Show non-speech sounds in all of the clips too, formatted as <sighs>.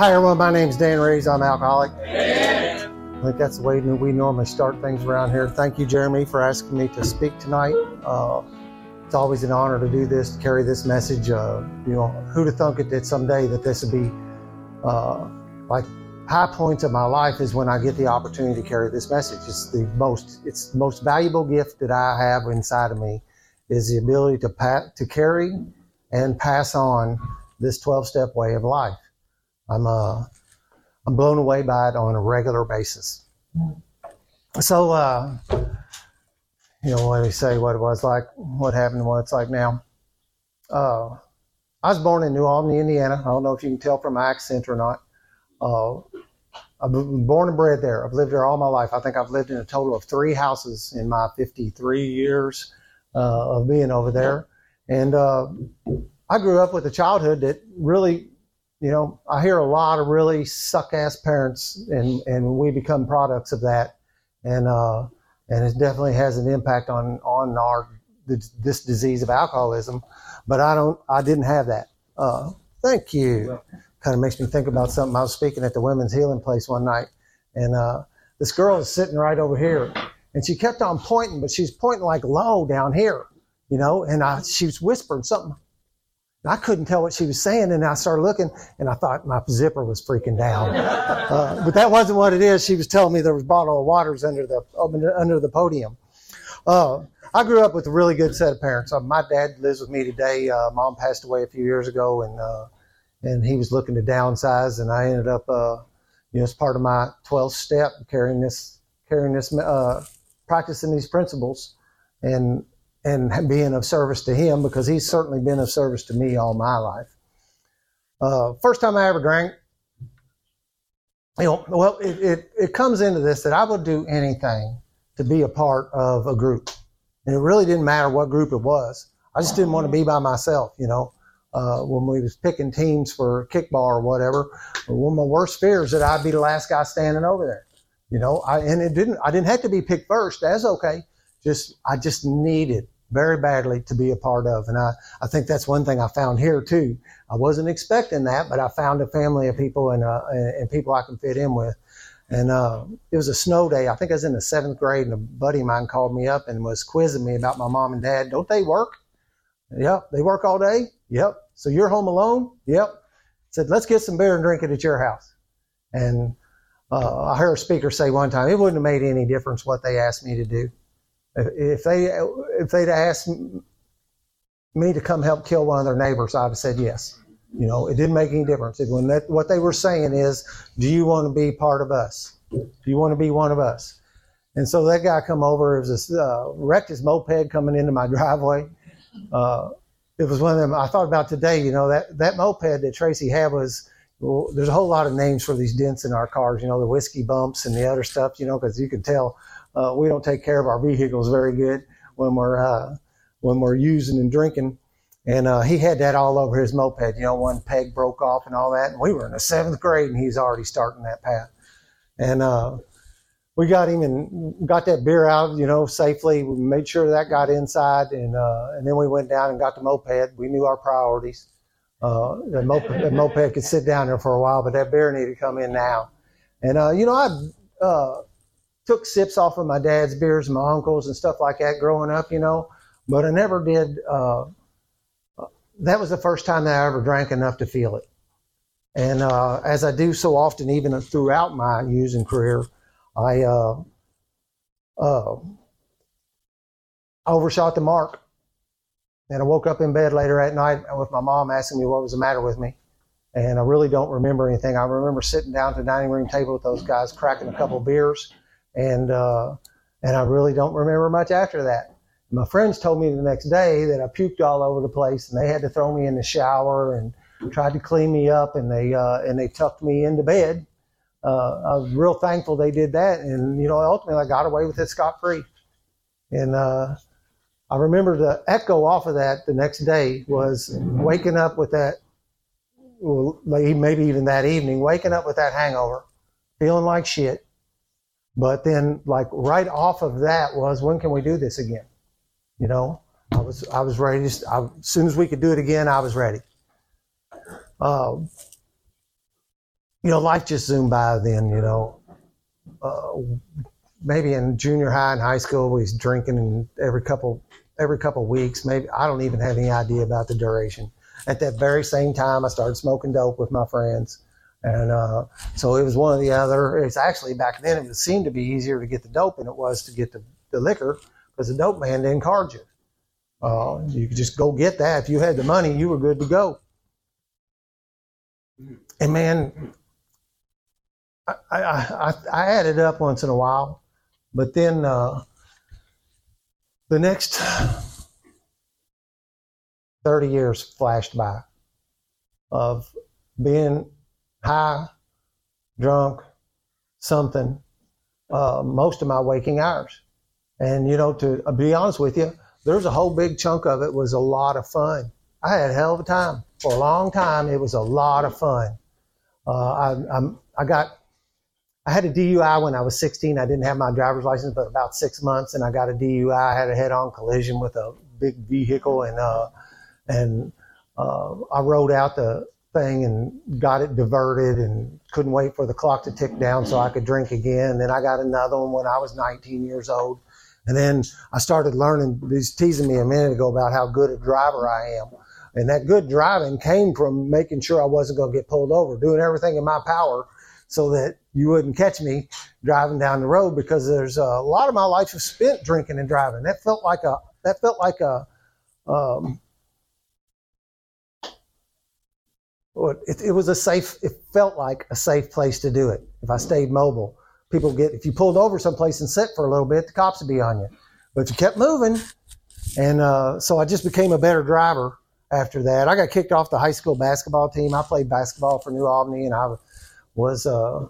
Hi, everyone. My name's Dan Reeves. I'm alcoholic. I think that's the way we normally start things around here. Thank you, Jeremy, for asking me to speak tonight. Uh, it's always an honor to do this, to carry this message. Uh, you know, who'd have thunk it that someday that this would be uh, like high points of my life is when I get the opportunity to carry this message. It's the most, it's the most valuable gift that I have inside of me is the ability to pa- to carry and pass on this 12-step way of life. I'm uh, I'm blown away by it on a regular basis. So, uh, you know, let me say what it was like, what happened, what it's like now. Uh, I was born in New Albany, Indiana. I don't know if you can tell from my accent or not. Uh, I've been born and bred there. I've lived there all my life. I think I've lived in a total of three houses in my 53 years uh, of being over there. And uh, I grew up with a childhood that really, you know, I hear a lot of really suck ass parents, and, and we become products of that. And, uh, and it definitely has an impact on, on our this disease of alcoholism. But I don't, I didn't have that. Uh, thank you kind of makes me think about something. I was speaking at the women's healing place one night, and uh, this girl is sitting right over here, and she kept on pointing, but she's pointing like low down here, you know, and I, she was whispering something. I couldn't tell what she was saying, and I started looking, and I thought my zipper was freaking down. <laughs> Uh, but that wasn't what it is. She was telling me there was a bottle of waters under the under the podium. Uh, I grew up with a really good set of parents. Uh, my dad lives with me today. Uh, mom passed away a few years ago, and uh, and he was looking to downsize, and I ended up, uh, you know, as part of my 12th step, carrying this, carrying this, uh, practicing these principles, and and being of service to him because he's certainly been of service to me all my life. Uh, first time I ever drank, you know, well, it, it, it comes into this that I would do anything to be a part of a group. And it really didn't matter what group it was. I just didn't want to be by myself, you know uh, when we was picking teams for kickball or whatever. One of my worst fears that I'd be the last guy standing over there. You know, I, and it didn't, I didn't have to be picked first. That's okay. Just, I just needed very badly to be a part of. And I, I think that's one thing I found here too. I wasn't expecting that, but I found a family of people and, uh, and people I can fit in with. And uh, it was a snow day. I think I was in the seventh grade, and a buddy of mine called me up and was quizzing me about my mom and dad. Don't they work? Yep, they work all day. Yep. So you're home alone? Yep. Said, let's get some beer and drink it at your house. And uh, I heard a speaker say one time, it wouldn't have made any difference what they asked me to do. If they if they'd asked me to come help kill one of their neighbors, I'd have said yes. You know, it didn't make any difference. When that, what they were saying is, do you want to be part of us? Do you want to be one of us? And so that guy come over. It was uh, wrecked his moped coming into my <laughs> driveway. Uh, it was one of them I thought about today. You know that that moped that Tracy had was. Well, there's a whole lot of names for these dents in our cars. You know the whiskey bumps and the other stuff. You know because you can tell uh, we don't take care of our vehicles very good when we're uh, when we're using and drinking. And uh, he had that all over his moped. You know, one peg broke off and all that. And we were in the seventh grade, and he's already starting that path. And uh, we got him and got that beer out, you know, safely. We made sure that got inside, and uh, and then we went down and got the moped. We knew our priorities. Uh, the, moped, the moped could sit down there for a while, but that beer needed to come in now. And uh, you know, I uh, took sips off of my dad's beers, my uncles, and stuff like that growing up, you know, but I never did. Uh, that was the first time that I ever drank enough to feel it. And uh, as I do so often, even throughout my using career, I uh, uh, overshot the mark. And I woke up in bed later at night with my mom asking me what was the matter with me. And I really don't remember anything. I remember sitting down at the dining room table with those guys, cracking a couple beers, and uh, and I really don't remember much after that. My friends told me the next day that I puked all over the place, and they had to throw me in the shower and tried to clean me up, and they uh, and they tucked me into bed uh, I was real thankful they did that. And, you know, ultimately I got away with it scot free. And uh, I remember the echo off of that the next day was waking up with that, well, maybe even that evening, waking up with that hangover, feeling like shit. But then, like right off of that was, when can we do this again? You know, I was I was ready. As soon as we could do it again, I was ready. Uh, you know, life just zoomed by then, you know. Uh, maybe in junior high and high school, we was drinking and every couple every couple weeks. Maybe I don't even have any idea about the duration. At that very same time, I started smoking dope with my friends, and uh, so it was one or the other. It's actually back then it seemed to be easier to get the dope than it was to get the, the liquor because the dope man didn't card you. Uh, you could just go get that. If you had the money, you were good to go. And man, I, I, I, I added up once in a while, but then uh, the next 30 years flashed by of being high, drunk, something, uh, most of my waking hours. And, you know, to be honest with you, there's a whole big chunk of it was a lot of fun. I had a hell of a time. For a long time, it was a lot of fun. Uh, I, I'm, I got, I had a DUI when I was 16. I didn't have my driver's license, but about six months, and I got a DUI. I had a head-on collision with a big vehicle, and uh, and uh, I rode out the thing and got it diverted, and couldn't wait for the clock to tick down so I could drink again. Then I got another one when I was 19 years old, and then I started learning. He's teasing me a minute ago about how good a driver I am. And that good driving came from making sure I wasn't going to get pulled over, doing everything in my power so that you wouldn't catch me driving down the road because there's a, lot of my life was spent drinking and driving. That felt like a, that felt like a, um, it, it was a safe, it felt like a safe place to do it if I stayed mobile. People get, if you pulled over someplace and sit for a little bit, the cops would be on you. But you kept moving, and uh, so I just became a better driver after that. I got kicked off the high school basketball team. I played basketball for New Albany, and I was, uh,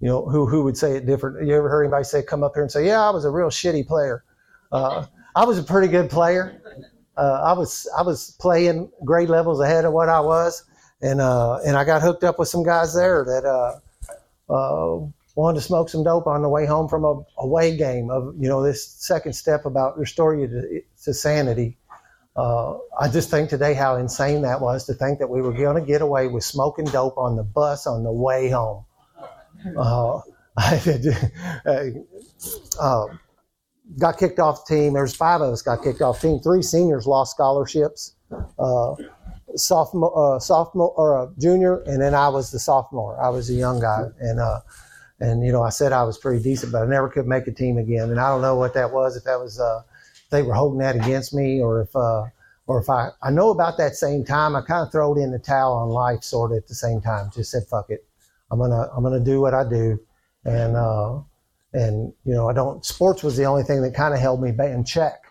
you know, who who would say it different? You ever heard anybody say come up here and say, "Yeah, I was a real shitty player." Uh, I was a pretty good player. Uh, I was I was playing grade levels ahead of what I was, and uh, and I got hooked up with some guys there that uh, uh, wanted to smoke some dope on the way home from a away game. Of you know this second step about restore you to, to sanity uh, I just think today how insane that was to think that we were going to get away with smoking dope on the bus on the way home. Uh, <laughs> I uh, got kicked off the team. There's five of us got kicked off the team. Three seniors lost scholarships. Uh, sophomore, uh, sophomore or a junior, and then I was the sophomore. I was a young guy, and uh, and you know I said I was pretty decent, but I never could make a team again. And I don't know what that was. If that was uh they were holding that against me, or if uh, or if I I know about that same time, I kind of throw it in the towel on life, sort of at the same time. Just said fuck it, I'm gonna I'm gonna do what I do, and uh, and you know I don't. Sports was the only thing that kind of held me in check.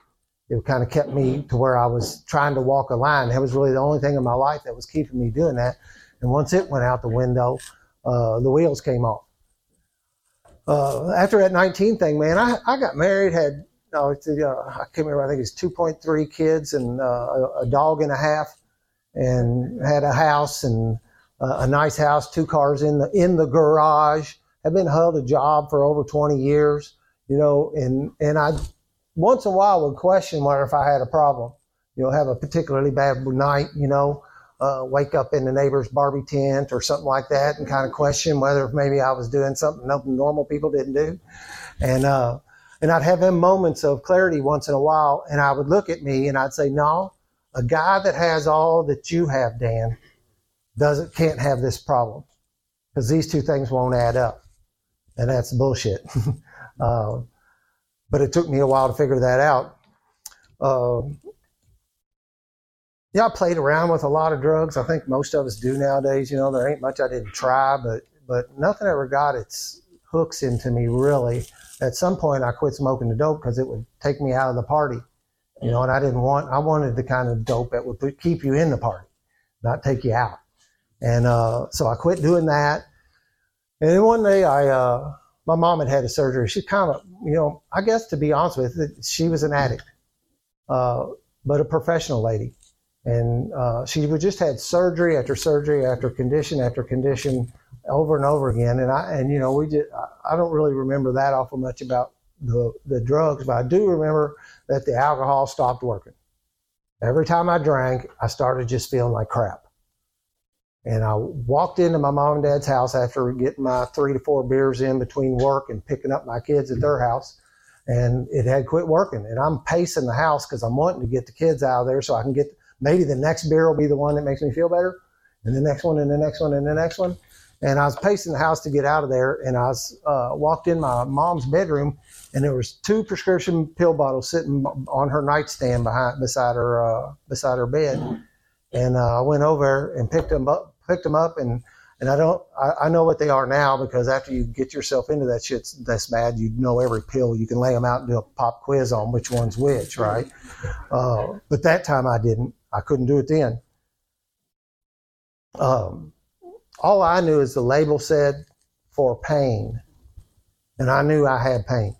It kind of kept me to where I was trying to walk a line. That was really the only thing in my life that was keeping me doing that. And once it went out the window, uh, the wheels came off. Uh, after that 19 thing, man, I, I got married, had no, it's, uh, I can't remember. I think it's 2.3 kids and uh, a, a, dog and a half, and had a house and uh, a nice house, two cars in the in the garage. I've been held a job for over 20 years, you know, and and I once in a while would question whether if I had a problem, you know, have a particularly bad night, you know, uh, wake up in the neighbor's Barbie tent or something like that, and kind of question whether maybe I was doing something normal people didn't do, and uh, and I'd have them moments of clarity once in a while, and I would look at me and I'd say, No, a guy that has all that you have, Dan, doesn't can't have this problem. Because these two things won't add up. And that's bullshit. <laughs> uh, but it took me a while to figure that out. Uh, yeah, I played around with a lot of drugs. I think most of us do nowadays. You know, there ain't much I didn't try, but but nothing ever got its hooks into me really at some point I quit smoking the dope because it would take me out of the party, you know, and I didn't want, I wanted the kind of dope that would put, keep you in the party, not take you out. And, uh, so I quit doing that. And then one day I, uh, my mom had had a surgery. She kind of, you know, I guess to be honest with you, she was an addict, uh, but a professional lady. And, uh, she would just had surgery after surgery after condition after condition over and over again. And I and you know we just I don't really remember that awful much about the the drugs, but I do remember that the alcohol stopped working. Every time I drank, I started just feeling like crap. And I walked into my mom and dad's house after getting my three to four beers in between work and picking up my kids at their house. And it had quit working. And I'm pacing the house because I'm wanting to get the kids out of there so I can get maybe the next beer will be the one that makes me feel better. And the next one, and the next one, and the next one. And I was pacing the house to get out of there. And I was uh, walked in my mom's bedroom, and there was two prescription pill bottles sitting on her nightstand behind beside her uh, beside her bed. And uh, I went over and picked them up, picked them up, and and I don't, I, I, know what they are now because after you get yourself into that shit that's bad, you know every pill. You can lay them out and do a pop quiz on which one's which, right? Uh, but that time I didn't. I couldn't do it then. Um, all I knew is the label said for pain, and I knew I had pain.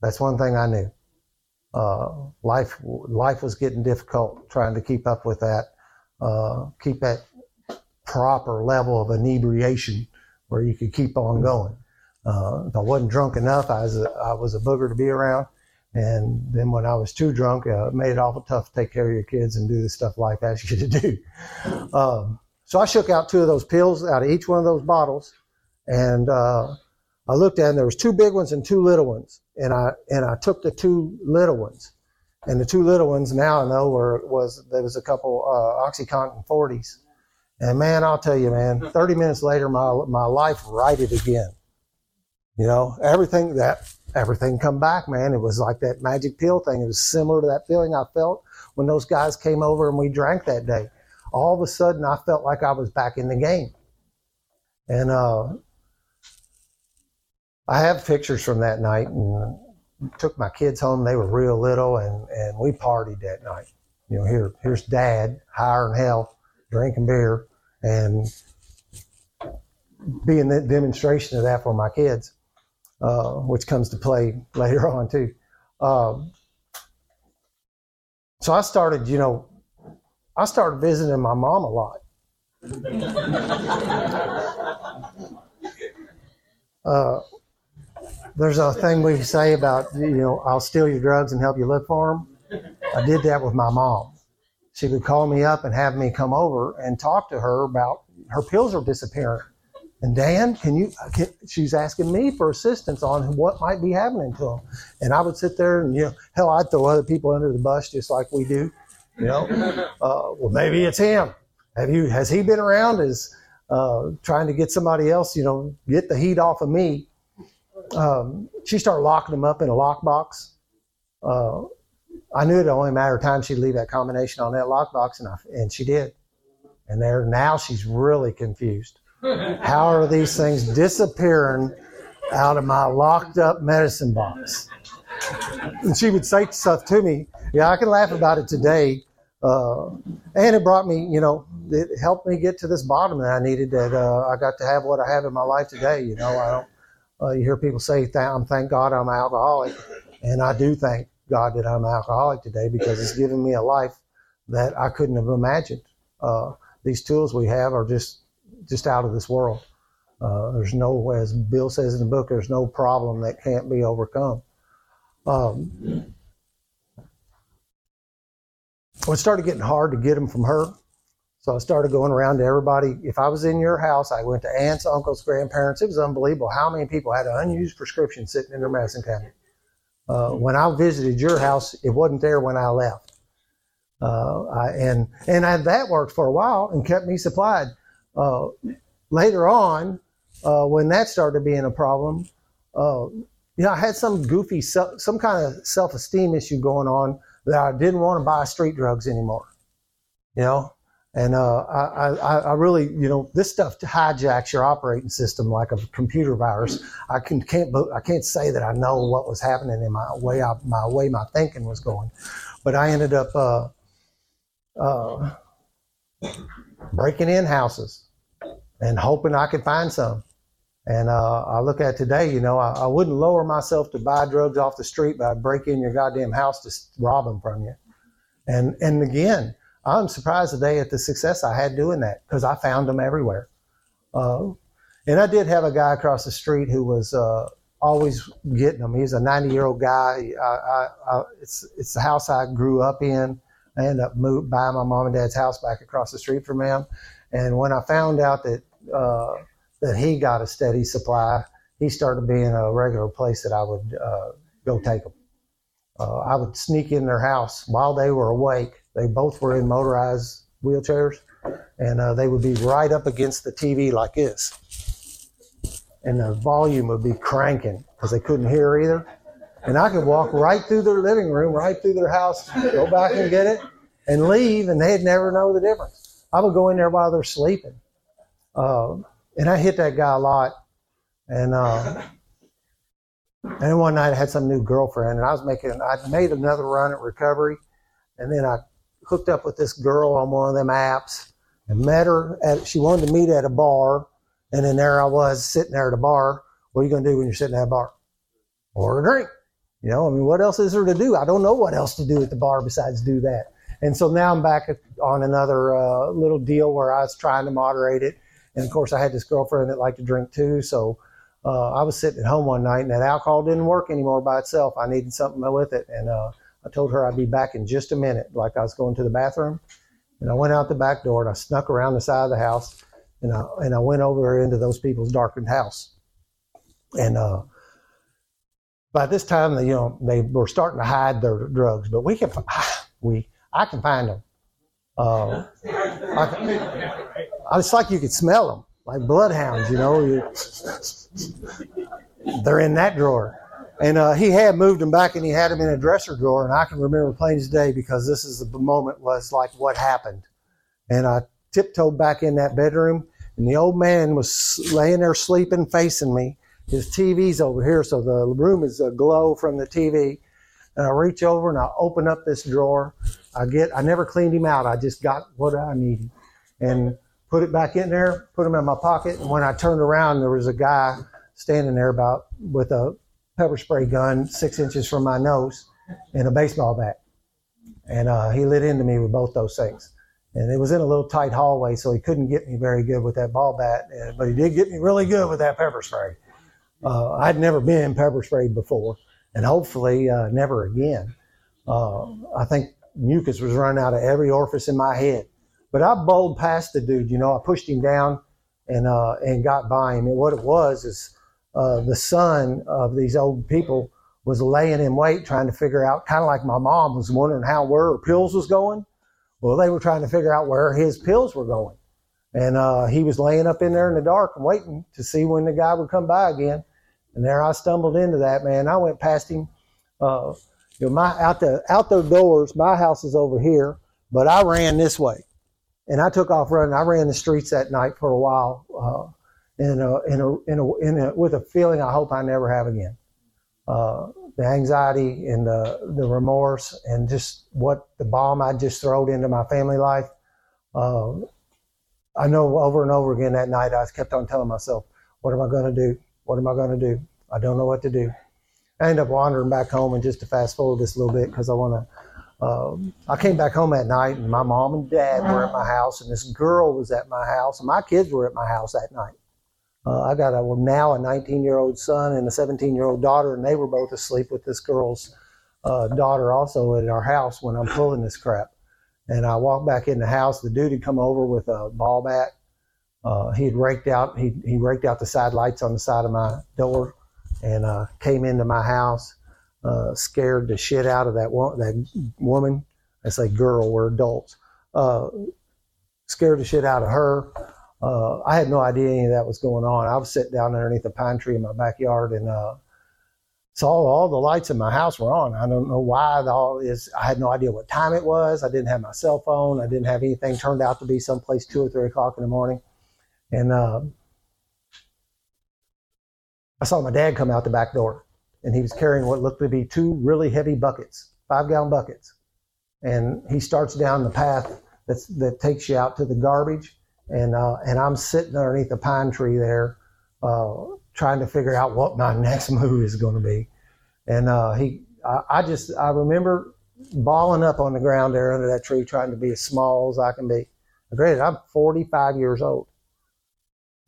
That's one thing I knew. Uh, life, life was getting difficult trying to keep up with that, uh, keep that proper level of inebriation where you could keep on going. Uh, if I wasn't drunk enough, I was a, I was a booger to be around. And then when I was too drunk, uh, it made it awful tough to take care of your kids and do the stuff life asks you to do. Um, so I shook out two of those pills out of each one of those bottles, and uh, I looked at them. There was two big ones and two little ones, and I and I took the two little ones, and the two little ones now I know were was there was a couple uh, OxyContin 40s, and man, I'll tell you, man, <laughs> 30 minutes later, my, my life righted again. You know, everything that, everything come back, man. It was like that magic pill thing. It was similar to that feeling I felt when those guys came over and we drank that day. All of a sudden, I felt like I was back in the game. And, uh, I have pictures from that night and took my kids home. They were real little and, and we partied that night. You know, here, here's dad, higher than hell, drinking beer and being the demonstration of that for my kids, uh, which comes to play <laughs> later on too. Um, so I started, you know, I started visiting my mom a lot. uh, there's a thing we say about, you know, I'll steal your drugs and help you look for them. I did that with my mom she would call me up and have me come over and talk to her about her pills are disappearing. And Dan, can you? Can, she's asking me for assistance on what might be happening to them. And I would sit there and you know, hell, I'd throw other people under the bus just like we do. You know, uh, well maybe it's him. Have you? Has he been around? Is uh, trying to get somebody else? You know, get the heat off of me. Um, she started locking them up in a lockbox. Uh, I knew it only a matter of time she'd leave that combination on that lockbox, and I, and she did. And there now she's really confused. <laughs> How are these things disappearing out of my locked up medicine box? And she would say stuff to me. Yeah, I can laugh about it today. Uh, and it brought me, you know, it helped me get to this bottom that I needed. That uh, I got to have what I have in my life today. You know, I don't. Uh, you hear people say, "I'm thank God I'm an alcoholic," and I do thank God that I'm an alcoholic today because it's given me a life that I couldn't have imagined. Uh, these tools we have are just just out of this world. Uh, there's no, as Bill says in the book, there's no problem that can't be overcome. Um, it started getting hard to get them from her. So I started going around to everybody. If I was in your house, I went to aunts, uncles, grandparents. It was unbelievable how many people had an unused prescription sitting in their medicine cabinet. Uh, when I visited your house, it wasn't there when I left. Uh, I, and and I, that worked for a while and kept me supplied. Uh, later on, uh, when that started being a problem, uh, you know, I had some goofy, some kind of self-esteem issue going on that I didn't want to buy street drugs anymore. You know, and uh, I, I, I, really, you know, this stuff hijacks your operating system like a computer virus. I can, can't I can't say that I know what was happening in my way I, my way my thinking was going, but I ended up uh, uh, breaking in houses and hoping I could find some. And uh, I look at today, you know, I, I, wouldn't lower myself to buy drugs off the street, but I'd break in your goddamn house to rob them from you. And and again I'm surprised today at the success I had doing that because I found them everywhere. Uh, and I did have a guy across the street who was uh, always getting them. He's a 90 year old guy. I, I, I, it's it's the house I grew up in. I ended up moved buying my mom and dad's house back across the street from him. And when I found out that uh, that he got a steady supply, he started being a regular place that I would uh, go take them. Uh, I would sneak in their house while they were awake. They both were in motorized wheelchairs, and uh, they would be right up against the TV like this, and the volume would be cranking because they couldn't hear either. And I could walk right through their living room, right through their house, go back and get it, and leave, and they'd never know the difference. I would go in there while they're sleeping. Uh, and I hit that guy a lot. And uh, and one night I had some new girlfriend, and I was making, I made another run at recovery, and then I hooked up with this girl on one of them apps and met her at, she wanted to meet at a bar, and then there I was sitting there at a bar. What are you going to do when you're sitting at a bar? Order a drink. You know, I mean, what else is there to do? I don't know what else to do at the bar besides do that. And so now I'm back on another uh, little deal where I was trying to moderate it. And of course, I had this girlfriend that liked to drink too. So uh, I was sitting at home one night and that alcohol didn't work anymore by itself. I needed something with it. And uh, I told her I'd be back in just a minute, like I was going to the bathroom. And I went out the back door and I snuck around the side of the house and I, and I went over into those people's darkened house. And uh, by this time, you know, they were starting to hide their drugs, but we can, <sighs> we, I can find them. Uh, I, it's like you could smell them, like bloodhounds, you know. You, <laughs> they're in that drawer. And uh, he had moved them back and he had them in a dresser drawer. And I can remember plain as day because this is the moment was like what happened. And I tiptoed back in that bedroom and the old man was laying there sleeping facing me. His TV's over here, so the room is aglow from the TV. And I reach over and I open up this drawer. I get, I never cleaned him out. I just got what I needed and put it back in there, put him in my pocket. And when I turned around, there was a guy standing there about with a pepper spray gun six inches from my nose and a baseball bat. And uh, he lit into me with both those things. And it was in a little tight hallway, so he couldn't get me very good with that ball bat, but he did get me really good with that pepper spray. Uh, I'd never been pepper sprayed before, and hopefully uh, never again. Uh, I think mucus was running out of every orifice in my head. But I bowled past the dude, you know, I pushed him down and, uh, and got by him. And what it was is uh, the son of these old people was laying in wait trying to figure out, kind of like my mom was wondering how where her pills was going. Well, they were trying to figure out where his pills were going. And uh, he was laying up in there in the dark and waiting to see when the guy would come by again. And there I stumbled into that man. I went past him. Uh, you know, my out the out the doors. My house is over here, but I ran this way, and I took off running. I ran the streets that night for a while. Uh, in a, in a, in a, in a, with a feeling I hope I never have again. Uh, the anxiety and the, the remorse and just what the bomb I just throwed into my family life. Uh, I know over and over again that night I kept on telling myself, what am I going to do? What am I going to do? I don't know what to do. I ended up wandering back home and just to fast forward this a little bit because I want to. Um, I came back home that night and my mom and dad were at my house and this girl was at my house and my kids were at my house that night. Uh, I got a well, now a 19 year old son and a 17 year old daughter, and they were both asleep with this girl's uh, daughter also at our house when I'm pulling this crap. And I walked back in the house. The dude had come over with a ball bat. Uh, he had raked out he he raked out the side lights on the side of my door, and uh, came into my house, uh, scared the shit out of that one that woman. I say girl, we're adults. Uh, scared the shit out of her. Uh, I had no idea any of that was going on. I was sitting down underneath a pine tree in my backyard and uh, saw all the lights in my house were on. I don't know why the all is. I had no idea what time it was. I didn't have my cell phone. I didn't have anything. Turned out to be someplace two or three o'clock in the morning, and uh, I saw my dad come out the back door, and he was carrying what looked to be two really heavy buckets, five gallon buckets, and he starts down the path that takes you out to the garbage and uh, and I'm sitting underneath a pine tree there, uh, trying to figure out what my <laughs> next move is going to be. And uh, he, I, I, just, I remember balling up on the ground there under that tree, trying to be as small as I can be. Granted, I'm 45 years old,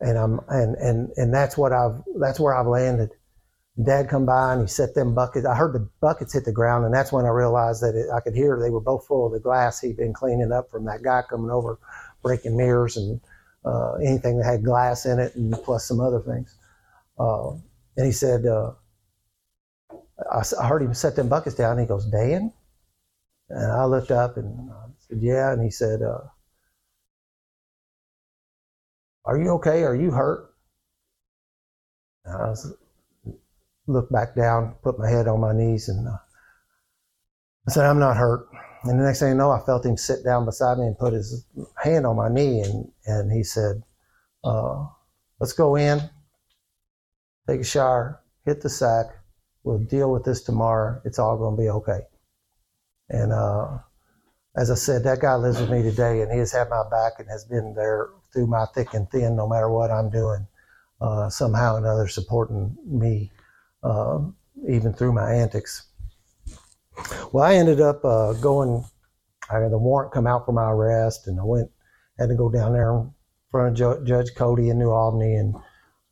and I'm and and and that's what I've that's where I've landed. Dad come by and he set them buckets. I heard the buckets hit the ground, and that's when I realized that it, I could hear they were both full of the glass he'd been cleaning up from that guy coming over, breaking mirrors and uh, anything that had glass in it, and plus some other things. Uh, and he said, uh, I, I, heard him set them buckets down. And he goes, Dan? And I looked up and I said, Yeah. And he said, uh, Are you okay? Are you hurt? And I was, looked back down, put my head on my knees, and uh, I said, I'm not hurt. And the next thing you know, I felt him sit down beside me and put his hand on my knee, and, and he said, uh, Let's go in, take a shower, hit the sack. We'll deal with this tomorrow. It's all going to be okay. And uh, as I said, that guy lives with me today, and he has had my back and has been there through my thick and thin, no matter what I'm doing, uh, somehow or another supporting me, uh, even through my antics. Well, I ended up uh, going. I had the warrant come out for my arrest, and I went had to go down there in front of Judge Cody in New Albany, and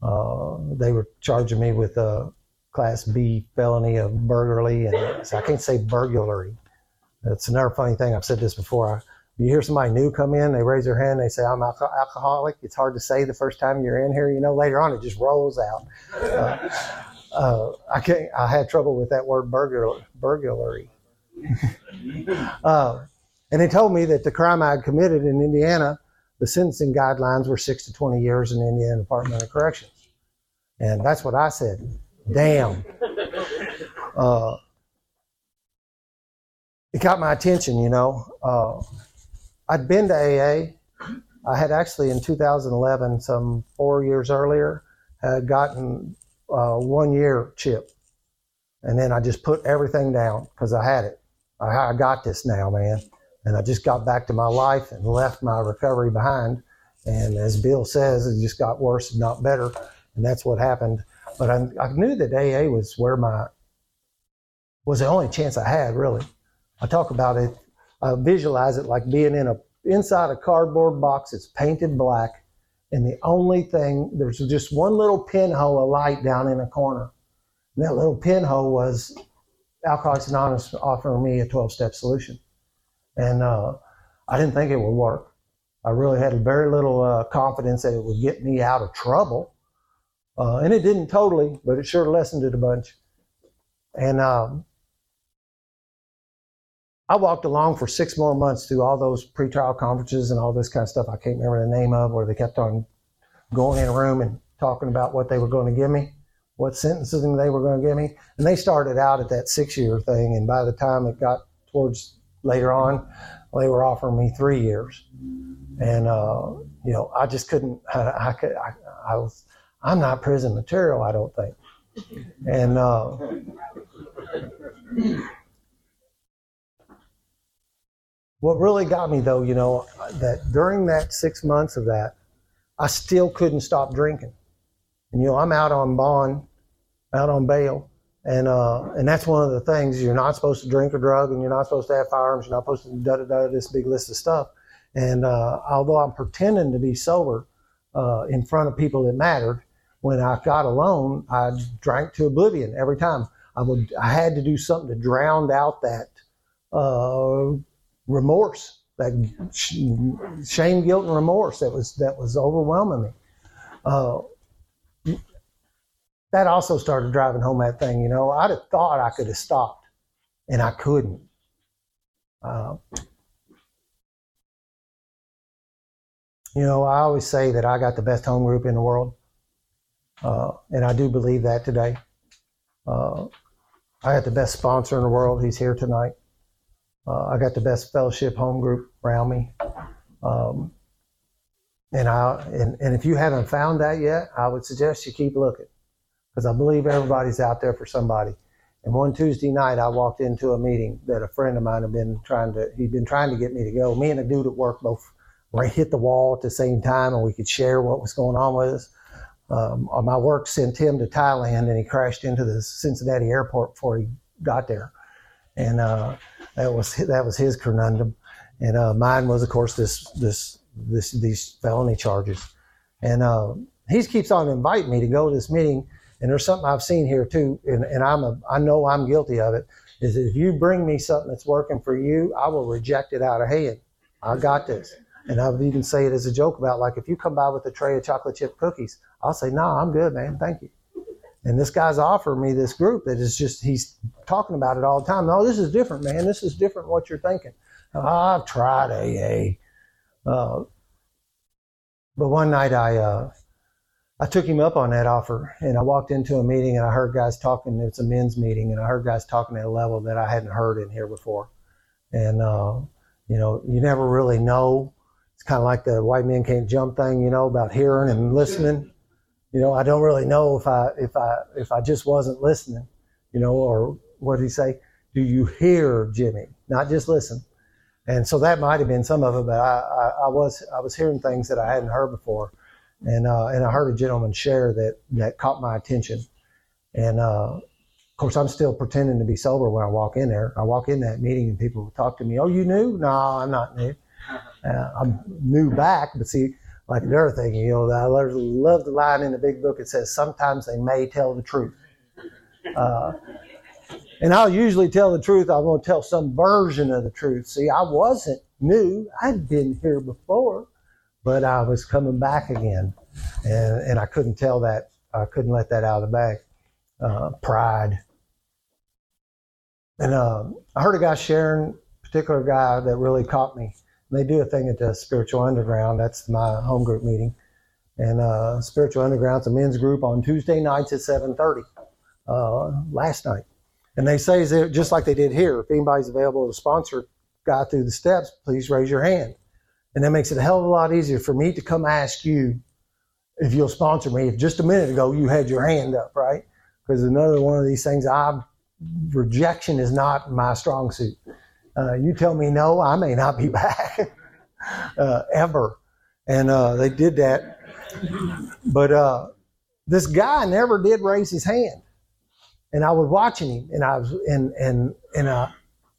uh, they were charging me with a Class B felony of burglary, and so I can't say burglary. That's another funny thing. I've said this before. I, you hear somebody new come in, they raise their hand, they say, "I'm alcoholic." It's hard to say the first time you're in here. You know, later on it just rolls out. Uh, uh, I can't. I had trouble with that word burglary. Burglary. uh, and they told me that the crime I had committed in Indiana, the sentencing guidelines were six to 20 years in the Indiana Department of Corrections. And that's what I said. Damn. Uh, it got my attention, you know. Uh, I'd been to AA. I had actually in 2011, some four years earlier, had gotten uh, one year chip. And then I just put everything down because I had it. I, I got this now, man. And I just got back to my life and left my recovery behind. And as Bill says, it just got worse not better. And that's what happened. But I, I knew that AA was where my, was the only chance I had, really. I talk about it, I visualize it like being in a, inside a cardboard box that's painted black and the only thing, there's just one little pinhole of light down in a corner. That little pinhole was Alcoholics Anonymous offering me a 12 step solution. And uh, I didn't think it would work. I really had very little uh, confidence that it would get me out of trouble. Uh, and it didn't totally, but it sure lessened it a bunch. And um, I walked along for six more months through all those pretrial conferences and all this kind of stuff I can't remember the name of, where they kept on going in a room and talking about what they were going to give me, what sentencing they were going to give me. And they started out at that six year thing, and by the time it got towards later on, they were offering me three years. And, uh, you know, I just couldn't, I, I could, I, I, was, I'm not prison material, I don't think. And, uh, What really got me though, you know, that during that six months of that, I still couldn't stop drinking. And you know, I'm out on bond, out on bail, and uh, and that's one of the things you're not supposed to drink or drug, and you're not supposed to have firearms. You're not supposed to da da da this big list of stuff. And uh, although I'm pretending to be sober uh, in front of people that mattered, when I got alone, I drank to oblivion every time. I would I had to do something to drown out that uh, remorse, that shame, guilt, and remorse that was that was overwhelming me. That also started driving home that thing. You know, I'd have thought I could have stopped, and I couldn't. Uh, you know, I always say that I got the best home group in the world, uh, and I do believe that today. Uh, I got the best sponsor in the world. He's here tonight. Uh, I got the best fellowship home group around me. Um, and I and, and if you haven't found that yet, I would suggest you keep looking because I believe everybody's out there for somebody. And one Tuesday night, I walked into a meeting that a friend of mine had been trying to. He'd been trying to get me to go. Me and a dude at work both hit the wall at the same time, and we could share what was going on with us. Um, my work sent him to Thailand, and he crashed into the Cincinnati airport before he got there. And uh, that was that was his conundrum, and uh, mine was, of course, this this this these felony charges. And uh, he keeps on inviting me to go to this meeting, And there's something I've seen here too, and, and I'm a, I know I'm guilty of it. Is if you bring me something that's working for you, I will reject it out of hand. I got this. And I would even say it as a joke about like if you come by with a tray of chocolate chip cookies, I'll say, no, I'm good, man. Thank you. And this guy's offering me this group that is just, he's talking about it all the time. No, this is different, man. This is different what you're thinking. I've tried AA. Uh, but one night I, uh, I took him up on that offer and I walked into a meeting and I heard guys talking. It's a men's meeting and I heard guys talking at a level that I hadn't heard in here before. And, uh, you know, you never really know. It's kind of like the white men can't jump thing, you know, about hearing and listening. You know, I don't really know if I, if I, if I just wasn't listening, you know, or what did he say? Do you hear Jimmy? Not just listen. And so that might have been some of it, but I, I, I was, I was hearing things that I hadn't heard before and uh, and I heard a gentleman share that that caught my attention, and uh, of course I'm still pretending to be sober when I walk in there. I walk in that meeting and people talk to me. Oh, you new? No, I'm not new. Uh, I'm new back, but see, like the other thing, you know, I love the line in the big book. It says sometimes they may tell the truth. Uh, and I'll usually tell the truth. I'm going to tell some version of the truth. See, I wasn't new. I'd been here before but I was coming back again, and and I couldn't tell that. I couldn't let that out of the bag. Uh, pride. And uh, I heard a guy sharing, particular guy that really caught me. And They do a thing at the Spiritual Underground. That's my home group meeting. And uh, Spiritual Underground's a men's group on Tuesday nights at 7:30. Uh, last night, and they say is it just like they did here. If anybody's available to sponsor guy through the steps, please raise your hand. And that makes it a hell of a lot easier for me to come ask you if you'll sponsor me. If just a minute ago you had your hand up, right? Because another one of these things, I rejection is not my strong suit. Uh, you tell me no, I may not be <laughs> back uh, ever. And uh, they did that. But uh, this guy never did raise his hand. And I was watching him, and I was, and, and, and uh,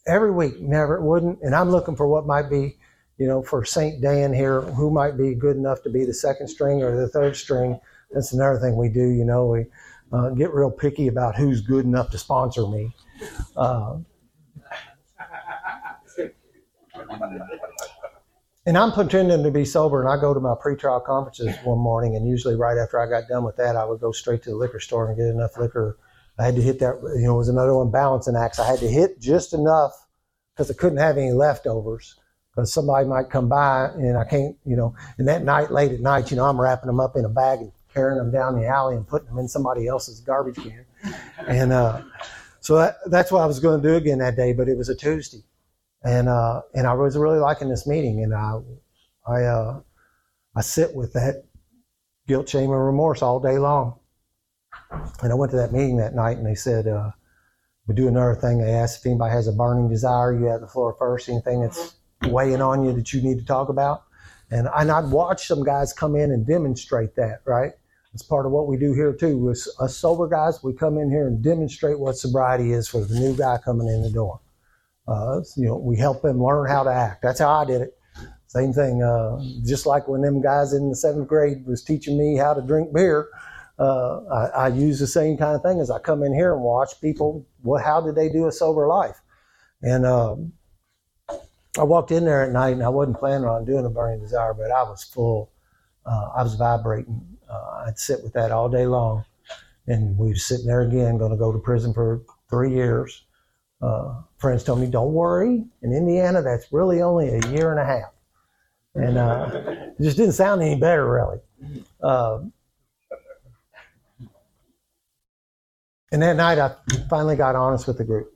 every week, never wouldn't. And I'm looking for what might be you know, for St. Dan here, who might be good enough to be the second string or the third string. That's another thing we do, you know, we uh, get real picky about who's good enough to sponsor me. Uh, and I'm pretending to be sober, and I go to my pretrial conferences one morning, and usually right after I got done with that, I would go straight to the liquor store and get enough liquor. I had to hit that, you know, it was another one balancing acts. I had to hit just enough because I couldn't have any leftovers because somebody might come by and I can't, you know, and that night, late at night, you know, I'm wrapping them up in a bag and carrying them down the alley and putting them in somebody else's garbage can. And uh, so that, that's what I was going to do again that day, but it was a Tuesday. And, uh, and I was really liking this meeting. And I, I, uh, I sit with that guilt, shame, and remorse all day long. And I went to that meeting that night and they said, uh, we do another thing. They asked if anybody has a burning desire. You have the floor first. Anything that's weighing on you that you need to talk about. And, and I'd watch some guys come in and demonstrate that, right? It's part of what we do here too. With us sober guys, we come in here and demonstrate what sobriety is for the new guy coming in the door. Uh, you know, we help them learn how to act. That's how I did it. Same thing. Uh, just like when them guys in the seventh grade was teaching me how to drink beer, uh, I, I, use the same kind of thing as I come in here and watch people. What? How did they do a sober life? And um, I walked in there at night and I wasn't planning on doing a burning desire, but I was full. Uh, I was vibrating. Uh, I'd sit with that all day long. And we were sitting there again, going to go to prison for three years. Uh, friends told me, don't worry. In Indiana, that's really only a year and a half. And uh, it just didn't sound any better, really. Uh, and that night, I finally got honest with the group.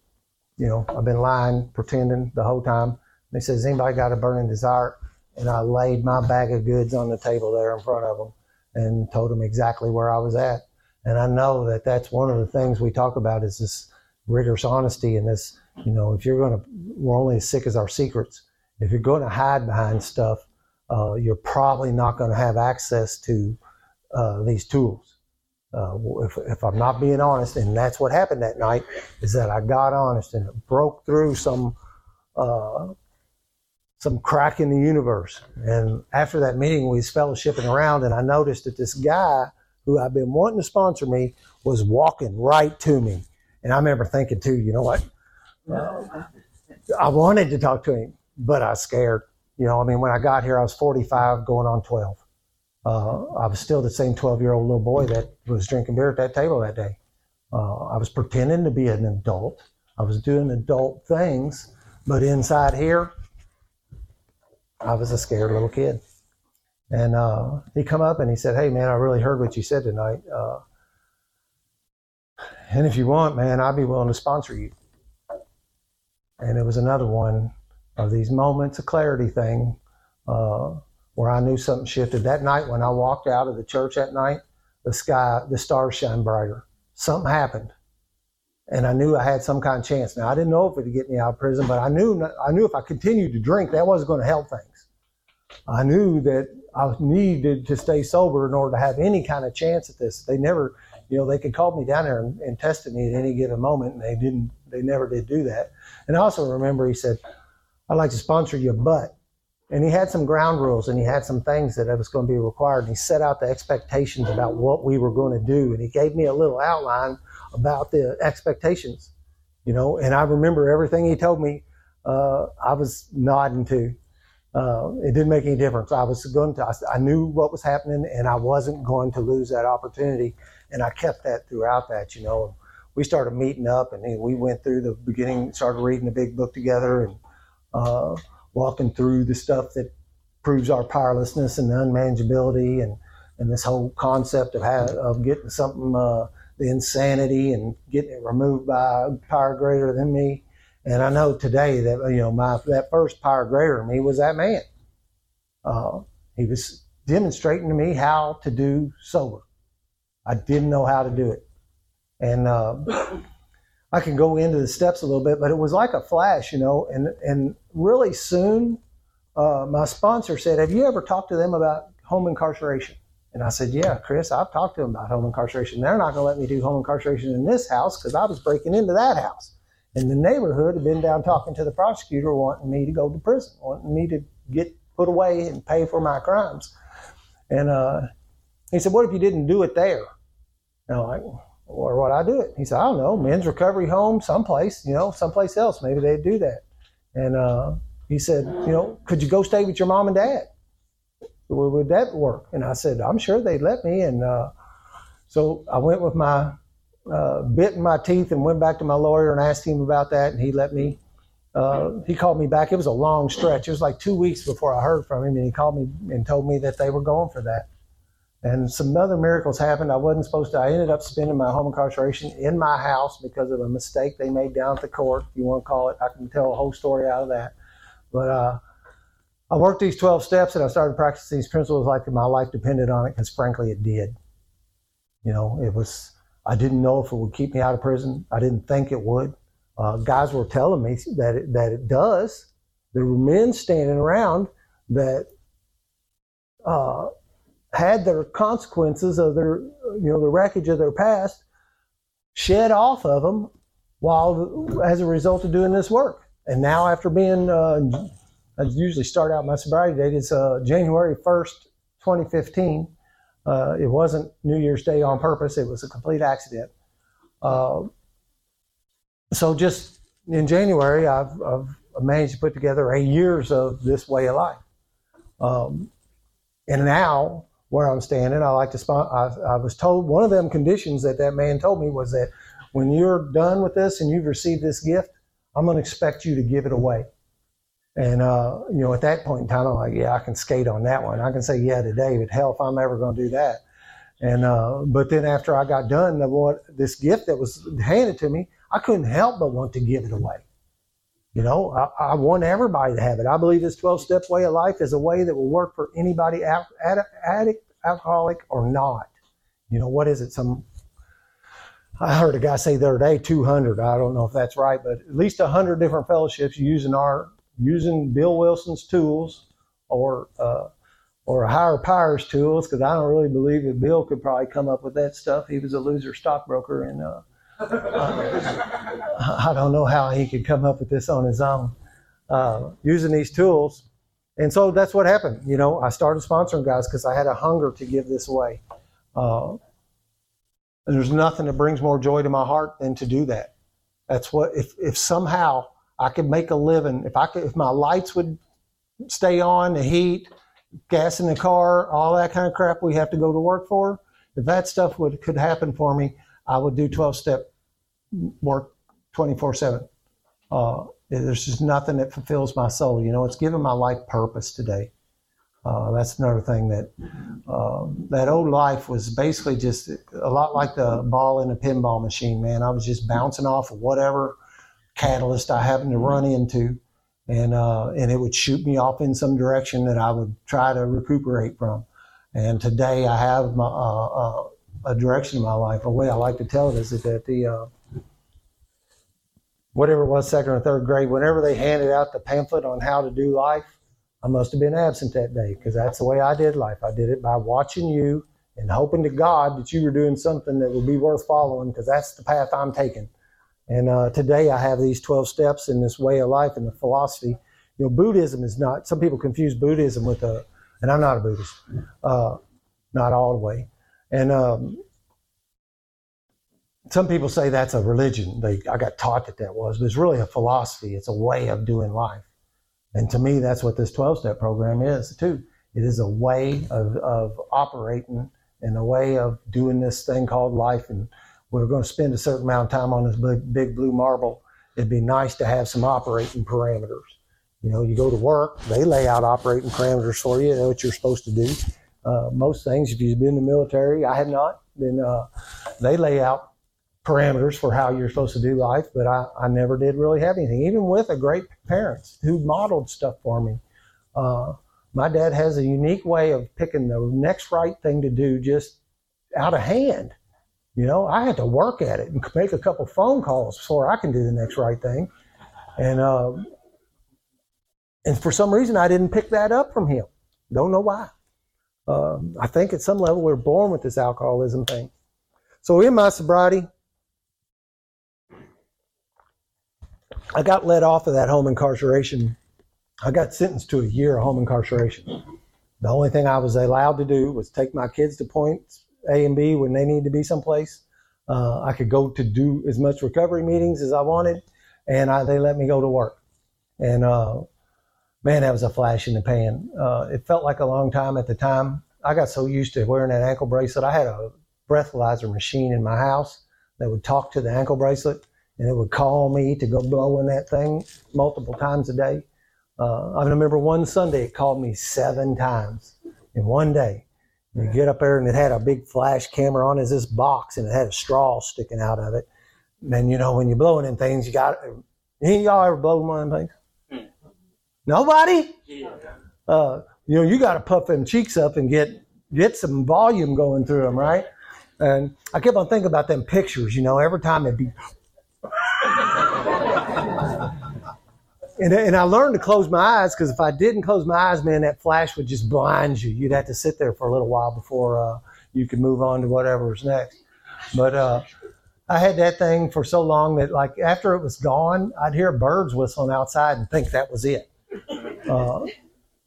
You know, I've been lying, pretending the whole time. They said, Has anybody got a burning desire? And I laid my bag of goods on the table there in front of him and told him exactly where I was at. And I know that that's one of the things we talk about is this rigorous honesty and this, you know, if you're going to, we're only as sick as our secrets. If you're going to hide behind stuff, uh, you're probably not going to have access to uh, these tools. Uh, if, if I'm not being honest, and that's what happened that night, is that I got honest and it broke through some uh, some crack in the universe. And after that meeting, we was fellowshipping around, and I noticed that this guy who I've been wanting to sponsor me, was walking right to me. And I remember thinking too, you know what? Uh, I wanted to talk to him, but I was scared. You know, I mean, when I got here, I was 45 going on 12. Uh, I was still the same 12 year old little boy that was drinking beer at that table that day. Uh, I was pretending to be an adult. I was doing adult things, but inside here, I was a scared little kid. And uh, he come up and he said, "Hey, man, I really heard what you said tonight. Uh, and if you want, man, I'd be willing to sponsor you." And it was another one of these moments of clarity thing uh, where I knew something shifted. That night when I walked out of the church that night, the sky, the stars shine brighter. Something happened. And I knew I had some kind of chance. Now I didn't know if it would get me out of prison, but I knew I knew if I continued to drink, that wasn't going to help things. I knew that I needed to stay sober in order to have any kind of chance at this. They never, you know, they could call me down there and, and tested me at any given moment, and they didn't. They never did do that. And I also remember he said, "I'd like to sponsor your butt." And he had some ground rules and he had some things that was going to be required. And he set out the expectations about what we were going to do. And he gave me a little outline about the expectations, you know. And I remember everything he told me. Uh, I was nodding to. Uh, it didn't make any difference. I was going to. I, knew what was happening, and I wasn't going to lose that opportunity. And I kept that throughout that, you know. We started meeting up, and we went through the beginning, started reading the big book together, and uh, walking through the stuff that proves our powerlessness and the unmanageability, and and this whole concept of how, of getting something uh, the insanity and getting it removed by a power greater than me. And I know today that you know my that first power greater than me was that man. Uh, he was demonstrating to me how to do sober. I didn't know how to do it, and uh, I can go into the steps a little bit, but it was like a flash, you know. And and really soon, uh, my sponsor said, "Have you ever talked to them about home incarceration?" And I said, Yeah, Chris, I've talked to them about home incarceration. They're not going to let me do home incarceration in this house because I was breaking into that house. And the neighborhood had been down talking to the prosecutor, wanting me to go to prison, wanting me to get put away and pay for my crimes. And uh, he said, What if you didn't do it there? And I'm like, Or what I do it? He said, I don't know, men's recovery home, someplace, you know, someplace else. Maybe they'd do that. And uh, he said, You know, could you go stay with your mom and dad? would that work? And I said, I'm sure they'd let me. And uh, so I went with my uh, bit my teeth and went back to my lawyer and asked him about that, and he let me. Uh, he called me back. It was a long stretch. It was like two weeks before I heard from him, and he called me and told me that they were going for that. And some other miracles happened. I wasn't supposed to. I ended up spending my home incarceration in my house because of a mistake they made down at the court. If you want to call it, I can tell a whole story out of that. But uh, I worked these 12 steps and I started practicing these principles like my life depended on it because frankly it did. You know, it was, I didn't know if it would keep me out of prison. I didn't think it would. Uh, guys were telling me that it, that it does. There were men standing around that uh, had their consequences of their, you know, the wreckage of their past shed off of them while as a result of doing this work. And now after being uh, I usually start out my sobriety date. It's uh, January 1st, 2015. Uh, it wasn't New Year's Day on purpose, it was a complete accident. Uh, so just in January, I've, I've, managed to put together eight years of this way of life. Um, and now, where I'm standing, I like to. Sp- I, I was told one of them conditions that that man told me was that when you're done with this and you've received this gift, I'm going to expect you to give it away. And, uh, you know, at that point in time, I'm like, yeah, I can skate on that one. I can say, yeah, to David, hell, if I'm ever going to do that. And, uh, but then after I got done, the, this gift that was handed to me, I couldn't help but want to give it away. You know, I, I want everybody to have it. I believe this 12 step way of life is a way that will work for anybody, addict, alcoholic, or not. You know, what is it? Some, I heard a guy say the other day, 200. I don't know if that's right, but at least 100 different fellowships using our using Bill Wilson's tools or uh, or higher powers tools because I don't really believe that Bill could probably come up with that stuff. He was a loser stockbroker, and uh, <laughs> I don't know how he could come up with this on his own uh, using these tools. And so that's what happened. You know, I started sponsoring guys because I had a hunger to give this away. Uh, there's nothing that brings more joy to my heart than to do that. That's what if if somehow I could make a living, if I could if my lights would stay on, the heat, gas in the car, all that kind of crap we have to go to work for, if that stuff would could happen for me, I would do 12 step work 24 7. Uh, there's just nothing that fulfills my soul. You know, it's given my life purpose today. Uh, that's another thing that uh, that old life was basically just a lot like the ball in a pinball machine. Man, I was just bouncing off of whatever catalyst I happened to run into, and uh, and it would shoot me off in some direction that I would try to recuperate from. And today I have my, uh, uh, a direction in my life. A way I like to tell it is that the uh, whatever it was, second or third grade, whenever they handed out the pamphlet on how to do life I must have been absent that day because that's the way I did life. I did it by watching you and hoping to God that you were doing something that would be worth following because that's the path I'm taking. And uh, today I have these 12 steps in this way of life and the philosophy. You know, Buddhism is not, some people confuse Buddhism with a, and I'm not a Buddhist, uh, not all the way. And um, some people say that's a religion. They, I got taught that that was, but it's really a philosophy. It's a way of doing life. And to me, that's what this 12 step program is too. It is a way of, of operating and a way of doing this thing called life. And we're going to spend a certain amount of time on this big, big blue marble. It'd be nice to have some operating parameters. You know, you go to work, they lay out operating parameters for you, what you're supposed to do. Uh, most things, if you've been in the military, I have not, then uh, they lay out parameters for how you're supposed to do life, but I, I never did really have anything, even with a great parents who modeled stuff for me. Uh, my dad has a unique way of picking the next right thing to do just out of hand. You know, I had to work at it and make a couple phone calls before I can do the next right thing. And uh, and for some reason, I didn't pick that up from him. Don't know why. Uh, I think at some level we're born with this alcoholism thing. So in my sobriety, I got let off of that home incarceration. I got sentenced to a year of home incarceration. The only thing I was allowed to do was take my kids to points A and B when they need to be someplace. Uh, I could go to do as much recovery meetings as I wanted, and I, they let me go to work. And uh, man, that was a flash in the pan. Uh, it felt like a long time at the time. I got so used to wearing that ankle bracelet. I had a breathalyzer machine in my house that would talk to the ankle bracelet and it would call me to go blow in that thing multiple times a day. Uh, I remember one Sunday it called me seven times in one day. You get up there and it had a big flash camera on as this box and it had a straw sticking out of it. And you know when you're blowing in things, you got any y'all ever blown one of things? Nobody? Uh, you know you got to puff them cheeks up and get get some volume going through them, right? And I kept on thinking about them pictures. You know, every time it'd be and, and I learned to close my eyes because if I didn't close my eyes, man, that flash would just blind you. You'd have to sit there for a little while before uh, you could move on to whatever's next. But uh, I had that thing for so long that, like, after it was gone, I'd hear birds whistling outside and think that was it. Uh,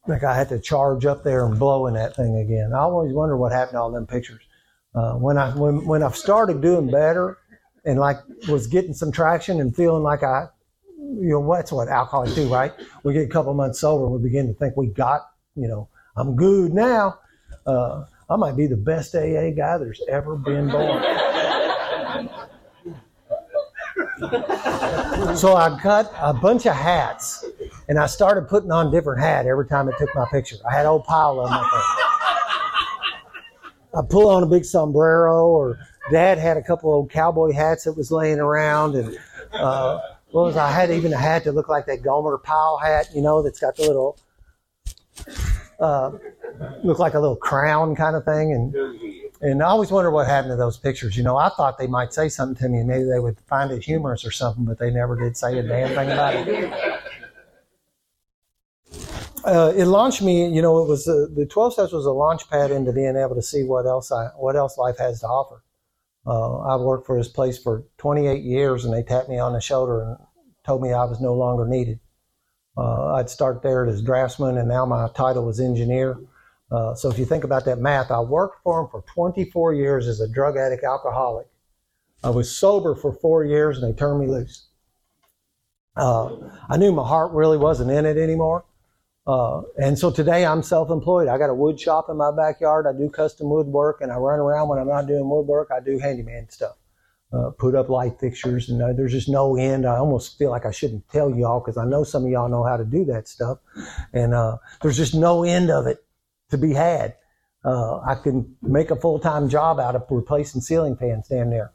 like I had to charge up there and blow in that thing again. I always wonder what happened to all them pictures. Uh, when I when when I started doing better, and like was getting some traction and feeling like I, you know, that's what alcoholics do, right? We get a couple months sober and we begin to think we got, you know, I'm good now. Uh, I might be the best AA guy there's ever been born. so I got a bunch of hats and I started putting on different hat every time it took my picture. I had a whole pile of. I pull on a big sombrero or Dad had a couple old cowboy hats that was laying around, and uh, what was I had even a hat that looked like that Gomer Pyle hat, you know, that's got the little uh, look like a little crown kind of thing, and and I always wonder what happened to those pictures. You know, I thought they might say something to me, and maybe they would find it humorous or something, but they never did say a damn thing about it. Uh, it launched me. You know, it was uh, the twelve steps was a launch pad into being able to see what else I, what else life has to offer. Uh, I worked for this place for 28 years, and they tapped me on the shoulder and told me I was no longer needed. Uh, I'd start there as draftsman, and now my title was engineer. Uh, so if you think about that math, I worked for them for 24 years as a drug addict alcoholic. I was sober for four years and they turned me loose. Uh, I knew my heart really wasn't in it anymore. Uh, and so today I'm self-employed. I got a wood shop in my backyard. I do custom woodwork and I run around when I'm not doing woodwork. I do handyman stuff. Uh, put up light fixtures and uh, there's just no end. I almost feel like I shouldn't tell y'all because I know some of y'all know how to do that stuff. And uh, there's just no end of it to be had. Uh, I can make a full-time job out of replacing ceiling fans down there.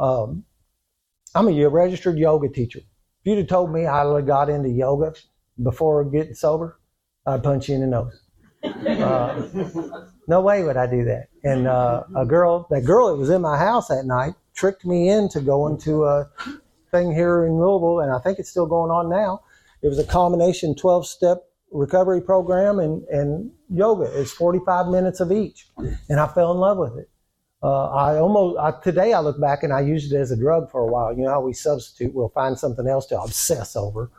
Um, I'm a registered yoga teacher. If you'd have told me I got into yoga before getting sober, I'd punch you in the nose. Uh, no way would I do that. And uh, a girl, that girl that was in my house that night, tricked me into going to a thing here in Louisville, and I think it's still going on now. It was a combination 12 step recovery program and, and yoga. It's 45 minutes of each. And I fell in love with it. Uh, I almost, I, today I look back and I used it as a drug for a while. You know how we substitute, we'll find something else to obsess over.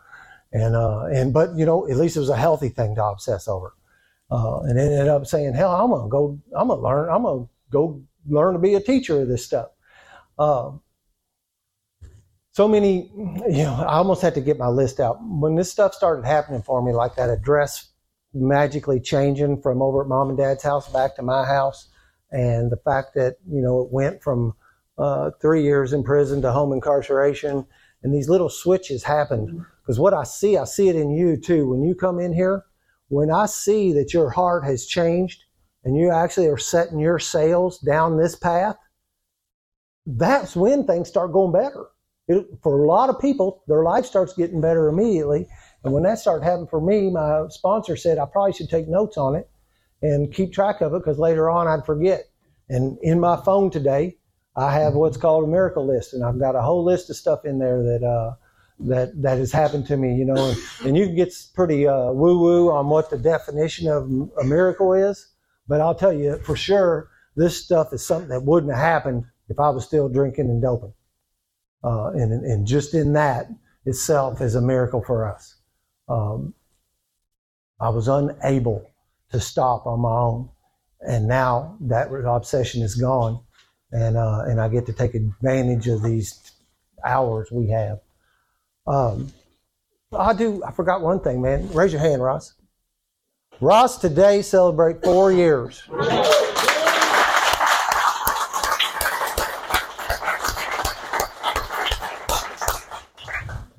And, uh, and, but, you know, at least it was a healthy thing to obsess over. Uh, and ended up saying, hell, I'm to go, I'm to learn, I'm to go learn to be a teacher of this stuff. Um, so many, you know, I almost had to get my list out. When this stuff started happening for me, like that address magically changing from over at mom and dad's house back to my house, and the fact that, you know, it went from uh, three years in prison to home incarceration, and these little switches happened. Mm-hmm. Because what I see, I see it in you too. When you come in here, when I see that your heart has changed and you actually are setting your sails down this path, that's when things start going better. It, for a lot of people, their life starts getting better immediately. And when that started happening for me, my sponsor said I probably should take notes on it and keep track of it because later on I'd forget. And in my phone today, I have what's called a miracle list, and I've got a whole list of stuff in there that uh, that that has happened to me. You know, and, and you can get pretty uh, woo woo on what the definition of a miracle is, but I'll tell you for sure, this stuff is something that wouldn't have happened if I was still drinking and doping. Uh, and, and just in that itself is a miracle for us. Um, I was unable to stop on my own, and now that obsession is gone, and uh, and I get to take advantage of these hours we have. Um, I do. I forgot one thing, man. Raise your hand, Ross. Ross today celebrate four years.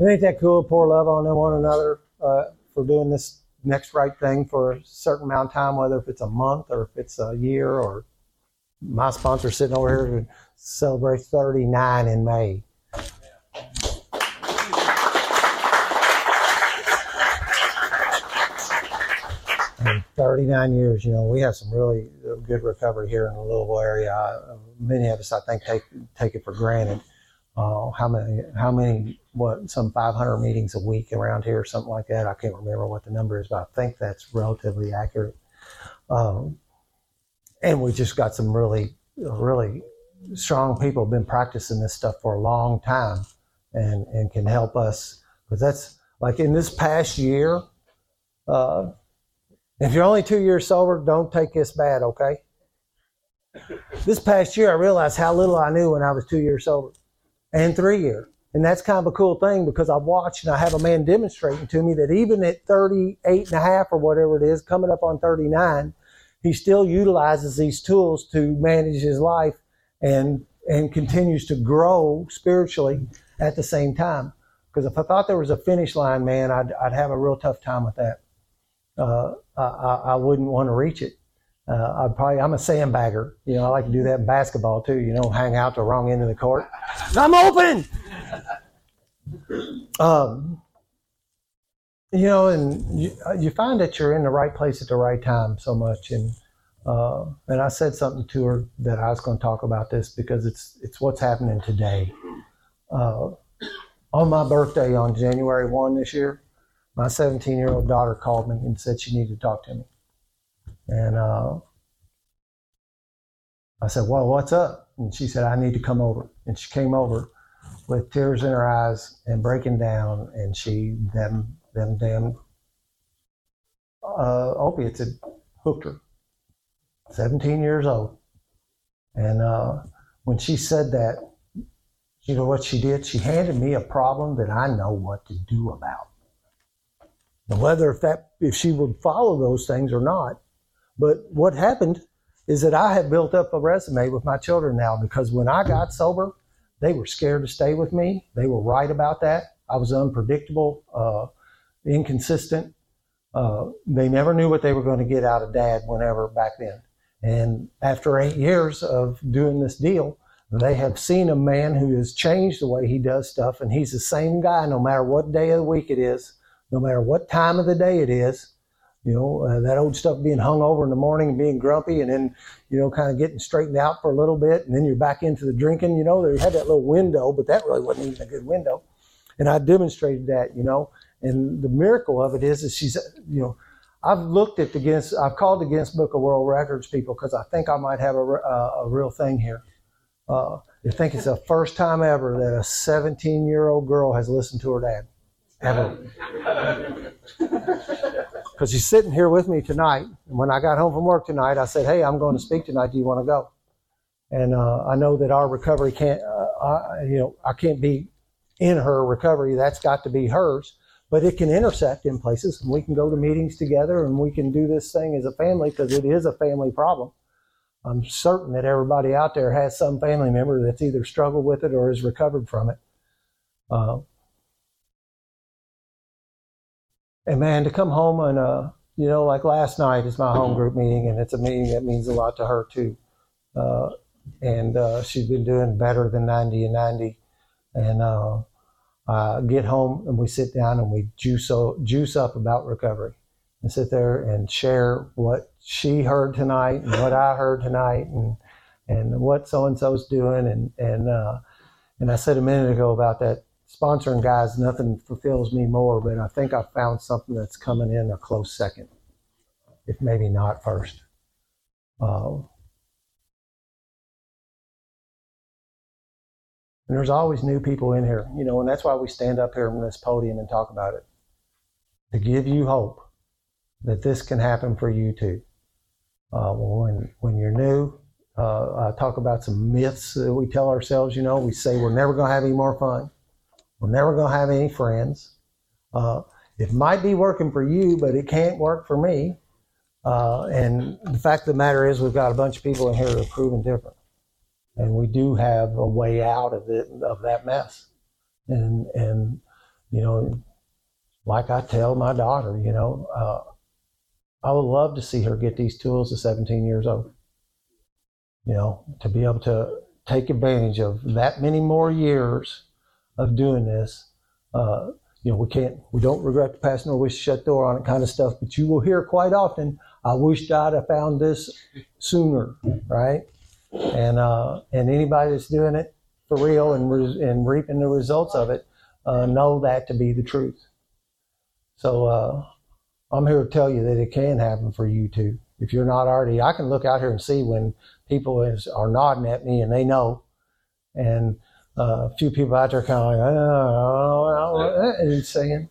ain't that cool? Pour love on one another uh, for doing this next right thing for a certain amount of time, whether if it's a month or if it's a year or my sponsor sitting over here to celebrate 39 in May. And 39 years, you know, we have some really good recovery here in the Louisville area. Many of us, I think, take take it for granted uh, how many, how many, what, some 500 meetings a week around here, or something like that. I can't remember what the number is, but I think that's relatively accurate. Um, and we just got some really, really strong people been practicing this stuff for a long time and, and can help us. Because that's like in this past year, uh, if you're only two years sober, don't take this bad, okay? This past year, I realized how little I knew when I was two years sober and three year. And that's kind of a cool thing because I've watched and I have a man demonstrating to me that even at 38 and a half or whatever it is, coming up on 39, he still utilizes these tools to manage his life and, and continues to grow spiritually at the same time. Because if I thought there was a finish line, man, I'd, I'd have a real tough time with that. Uh, I, I wouldn't want to reach it. Uh, I'd probably, I'm a sandbagger. You know, I like to do that in basketball too. You know, hang out the wrong end of the court. I'm open. Um, you know, and you, you find that you're in the right place at the right time so much. And uh, and I said something to her that I was going to talk about this because it's it's what's happening today. Uh, on my birthday on January one this year, my 17 year old daughter called me and said she needed to talk to me. And uh, I said, Well, what's up? And she said, I need to come over. And she came over with tears in her eyes and breaking down. And she, them, them damn uh, opiates had hooked her. 17 years old. And uh, when she said that, you know what she did? She handed me a problem that I know what to do about. Now, whether if that if she would follow those things or not, but what happened is that I have built up a resume with my children now because when I got sober, they were scared to stay with me. They were right about that. I was unpredictable, uh, inconsistent. Uh, they never knew what they were going to get out of dad whenever back then. And after eight years of doing this deal, they have seen a man who has changed the way he does stuff, and he's the same guy no matter what day of the week it is, no matter what time of the day it is. You know, uh, that old stuff being hung over in the morning and being grumpy, and then, you know, kind of getting straightened out for a little bit, and then you're back into the drinking. You know, they had that little window, but that really wasn't even a good window. And I demonstrated that, you know. And the miracle of it is, is she's, you know, I've looked at against, I've called Guinness Book of World Records people because I think I might have a, a, a real thing here. Uh, I think it's the first time ever that a 17 year old girl has listened to her dad. Ever. <laughs> Because she's sitting here with me tonight. And when I got home from work tonight, I said, Hey, I'm going to speak tonight. Do you want to go? And uh, I know that our recovery can't, uh, I, you know, I can't be in her recovery. That's got to be hers but it can intersect in places and we can go to meetings together and we can do this thing as a family because it is a family problem. I'm certain that everybody out there has some family member that's either struggled with it or has recovered from it. Uh, and man to come home and uh, you know like last night is my home group meeting and it's a meeting that means a lot to her too. Uh, and uh, she's been doing better than 90 and 90 and uh, get home and we sit down and we juice, juice up about recovery and sit there and share what she heard tonight and what I heard tonight and and what so and so's doing and and uh, and I said a minute ago about that sponsoring guys. Nothing fulfills me more, but I think I found something that's coming in a close second, if maybe not first. Uh, And there's always new people in here, you know, and that's why we stand up here on this podium and talk about it to give you hope that this can happen for you too. Uh, when when you're new, uh, I talk about some myths that we tell ourselves. You know, we say we're never going to have any more fun. We're never going to have any friends. Uh, it might be working for you, but it can't work for me. Uh, and the fact of the matter is, we've got a bunch of people in here who are proven different and we do have a way out of it of that mess. And and you know, like I tell my daughter, you know, uh, I would love to see her get these tools at 17 years old. You know, to be able to take advantage of that many more years of doing this. Uh, you know, we can't, we don't regret the past nor wish to shut door on it kind of stuff, but you will hear quite often, I wished I'd have found this sooner, right? And uh, and anybody that's doing it for real and re- and reaping the results of it uh, know that to be the truth. So uh, I'm here to tell you that it can happen for you too. If you're not already, I can look out here and see when people is, are nodding at me and they know, and uh, a few people out there kind of like, oh, and saying,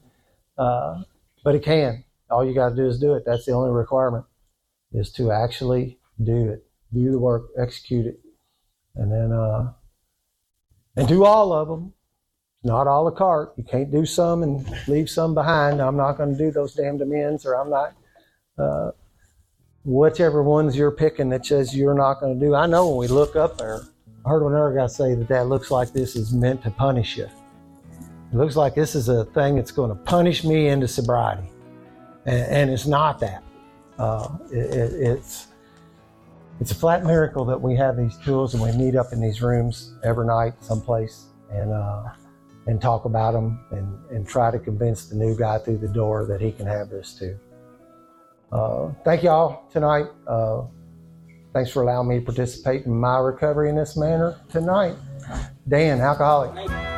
but it can. All you got to do is do it. That's the only requirement, is to actually do it do the work, execute it, and then uh, and do all of them. Not all the cart. You can't do some and leave some behind. I'm not going to do those damned amends, or I'm not. Uh, whichever ones you're picking that says you're not going to do. I know when we look up there, I heard another guy say that that looks like this is meant to punish you. It looks like this is a thing that's going to punish me into sobriety, and, and it's not that. Uh, it, it, it's it's a flat miracle that we have these tools and we meet up in these rooms every night someplace and uh, and talk about them and, and try to convince the new guy through the door that he can have this too. Uh, thank y'all tonight. Uh, thanks for allowing me to participate in my recovery in this manner tonight. Dan, alcoholic.